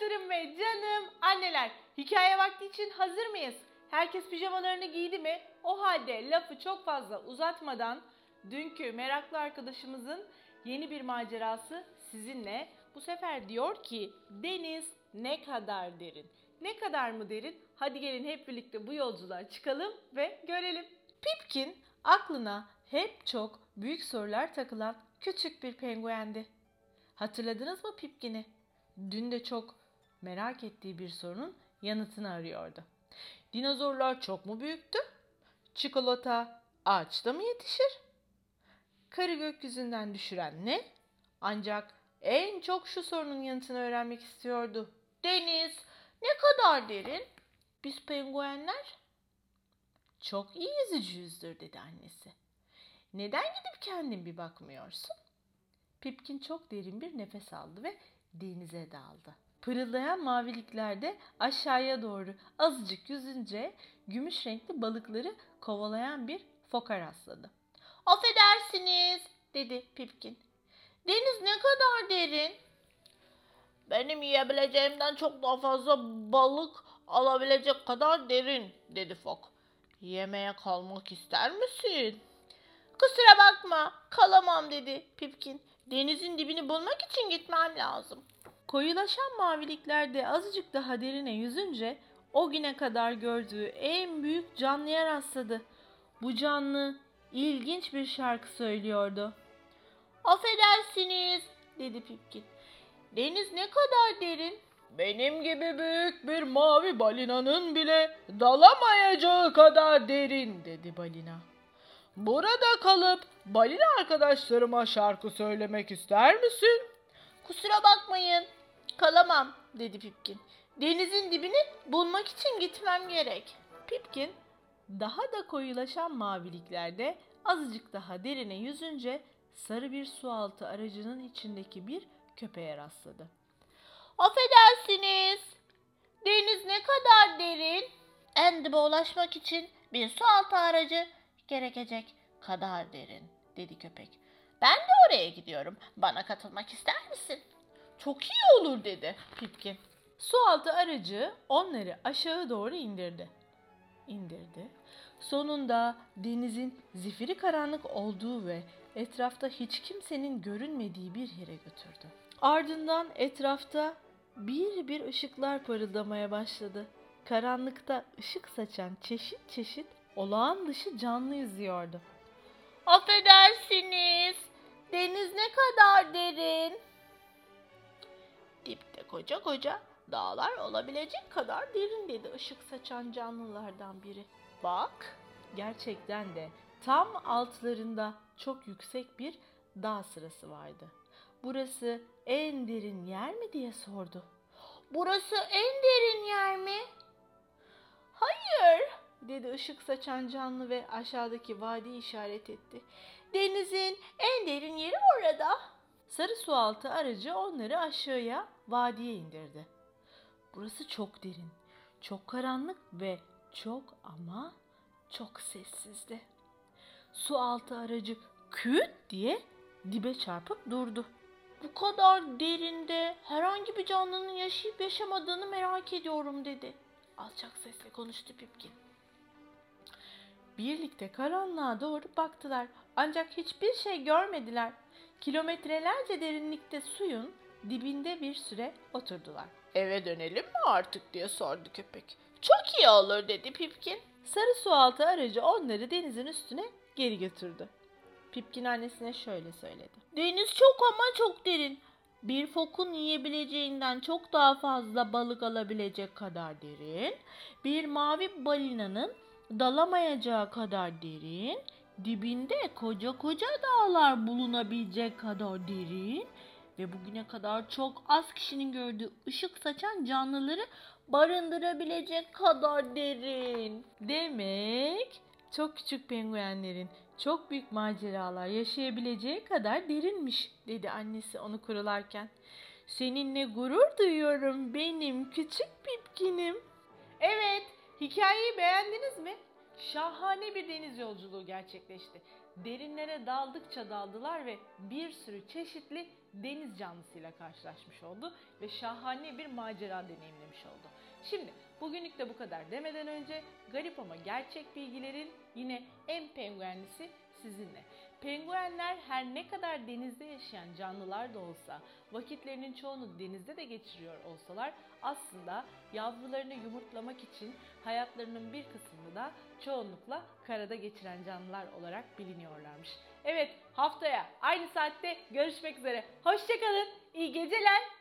Arkadaşlarım ve canım anneler, hikaye vakti için hazır mıyız? Herkes pijamalarını giydi mi? O halde lafı çok fazla uzatmadan dünkü meraklı arkadaşımızın yeni bir macerası sizinle. Bu sefer diyor ki deniz ne kadar derin? Ne kadar mı derin? Hadi gelin hep birlikte bu yolculuğa çıkalım ve görelim. Pipkin aklına hep çok büyük sorular takılan küçük bir penguendi. Hatırladınız mı Pipkin'i? Dün de çok merak ettiği bir sorunun yanıtını arıyordu. Dinozorlar çok mu büyüktü? Çikolata ağaçta mı yetişir? Karı gökyüzünden düşüren ne? Ancak en çok şu sorunun yanıtını öğrenmek istiyordu. Deniz ne kadar derin? Biz penguenler çok iyi yüzücüyüzdür dedi annesi. Neden gidip kendin bir bakmıyorsun? Pipkin çok derin bir nefes aldı ve denize daldı. Pırıldayan maviliklerde aşağıya doğru azıcık yüzünce gümüş renkli balıkları kovalayan bir foka rastladı. Affedersiniz dedi Pipkin. Deniz ne kadar derin? Benim yiyebileceğimden çok daha fazla balık alabilecek kadar derin dedi Fok. Yemeğe kalmak ister misin? Kusura bakma kalamam dedi Pipkin. Denizin dibini bulmak için gitmem lazım. Koyulaşan maviliklerde azıcık daha derine yüzünce o güne kadar gördüğü en büyük canlıya rastladı. Bu canlı ilginç bir şarkı söylüyordu. Affedersiniz dedi Pipkin. Deniz ne kadar derin? Benim gibi büyük bir mavi balinanın bile dalamayacağı kadar derin dedi balina. Burada kalıp balina arkadaşlarıma şarkı söylemek ister misin? Kusura bakmayın, kalamam dedi Pipkin. Denizin dibini bulmak için gitmem gerek. Pipkin daha da koyulaşan maviliklerde azıcık daha derine yüzünce sarı bir sualtı aracının içindeki bir köpeğe rastladı. Affedersiniz, deniz ne kadar derin? En dibe ulaşmak için bir sualtı aracı gerekecek kadar derin dedi köpek. Ben de oraya gidiyorum. Bana katılmak ister misin? Çok iyi olur dedi Pipkin. Sualtı aracı onları aşağı doğru indirdi. İndirdi. Sonunda denizin zifiri karanlık olduğu ve etrafta hiç kimsenin görünmediği bir yere götürdü. Ardından etrafta bir bir ışıklar parıldamaya başladı. Karanlıkta ışık saçan çeşit çeşit olağan dışı canlı yüzüyordu. Affedersiniz. Deniz ne kadar derin? Koca koca dağlar olabilecek kadar derin dedi ışık saçan canlılardan biri. Bak, gerçekten de tam altlarında çok yüksek bir dağ sırası vardı. Burası en derin yer mi diye sordu. Burası en derin yer mi? Hayır, dedi ışık saçan canlı ve aşağıdaki vadiyi işaret etti. Denizin en derin yeri orada. Sarı sualtı aracı onları aşağıya vadiye indirdi. Burası çok derin, çok karanlık ve çok ama çok sessizdi. Su altı aracı küt diye dibe çarpıp durdu. Bu kadar derinde herhangi bir canlının yaşayıp yaşamadığını merak ediyorum dedi. Alçak sesle konuştu Pipkin. Birlikte karanlığa doğru baktılar ancak hiçbir şey görmediler. Kilometrelerce derinlikte suyun dibinde bir süre oturdular. Eve dönelim mi artık diye sordu köpek. Çok iyi olur dedi Pipkin. Sarı sualtı aracı onları denizin üstüne geri götürdü. Pipkin annesine şöyle söyledi. Deniz çok ama çok derin. Bir fokun yiyebileceğinden çok daha fazla balık alabilecek kadar derin. Bir mavi balinanın dalamayacağı kadar derin. Dibinde koca koca dağlar bulunabilecek kadar derin ve bugüne kadar çok az kişinin gördüğü ışık saçan canlıları barındırabilecek kadar derin. Demek çok küçük penguenlerin çok büyük maceralar yaşayabileceği kadar derinmiş dedi annesi onu kurularken. Seninle gurur duyuyorum benim küçük pipkinim. Evet, hikayeyi beğendiniz mi? Şahane bir deniz yolculuğu gerçekleşti. Derinlere daldıkça daldılar ve bir sürü çeşitli deniz canlısıyla karşılaşmış oldu ve şahane bir macera deneyimlemiş oldu. Şimdi bugünlük de bu kadar demeden önce garip ama gerçek bilgilerin yine en penguenlisi sizinle. Penguenler her ne kadar denizde yaşayan canlılar da olsa, vakitlerinin çoğunu denizde de geçiriyor olsalar aslında yavrularını yumurtlamak için hayatlarının bir kısmını da çoğunlukla karada geçiren canlılar olarak biliniyorlarmış. Evet haftaya aynı saatte görüşmek üzere. Hoşçakalın, iyi geceler.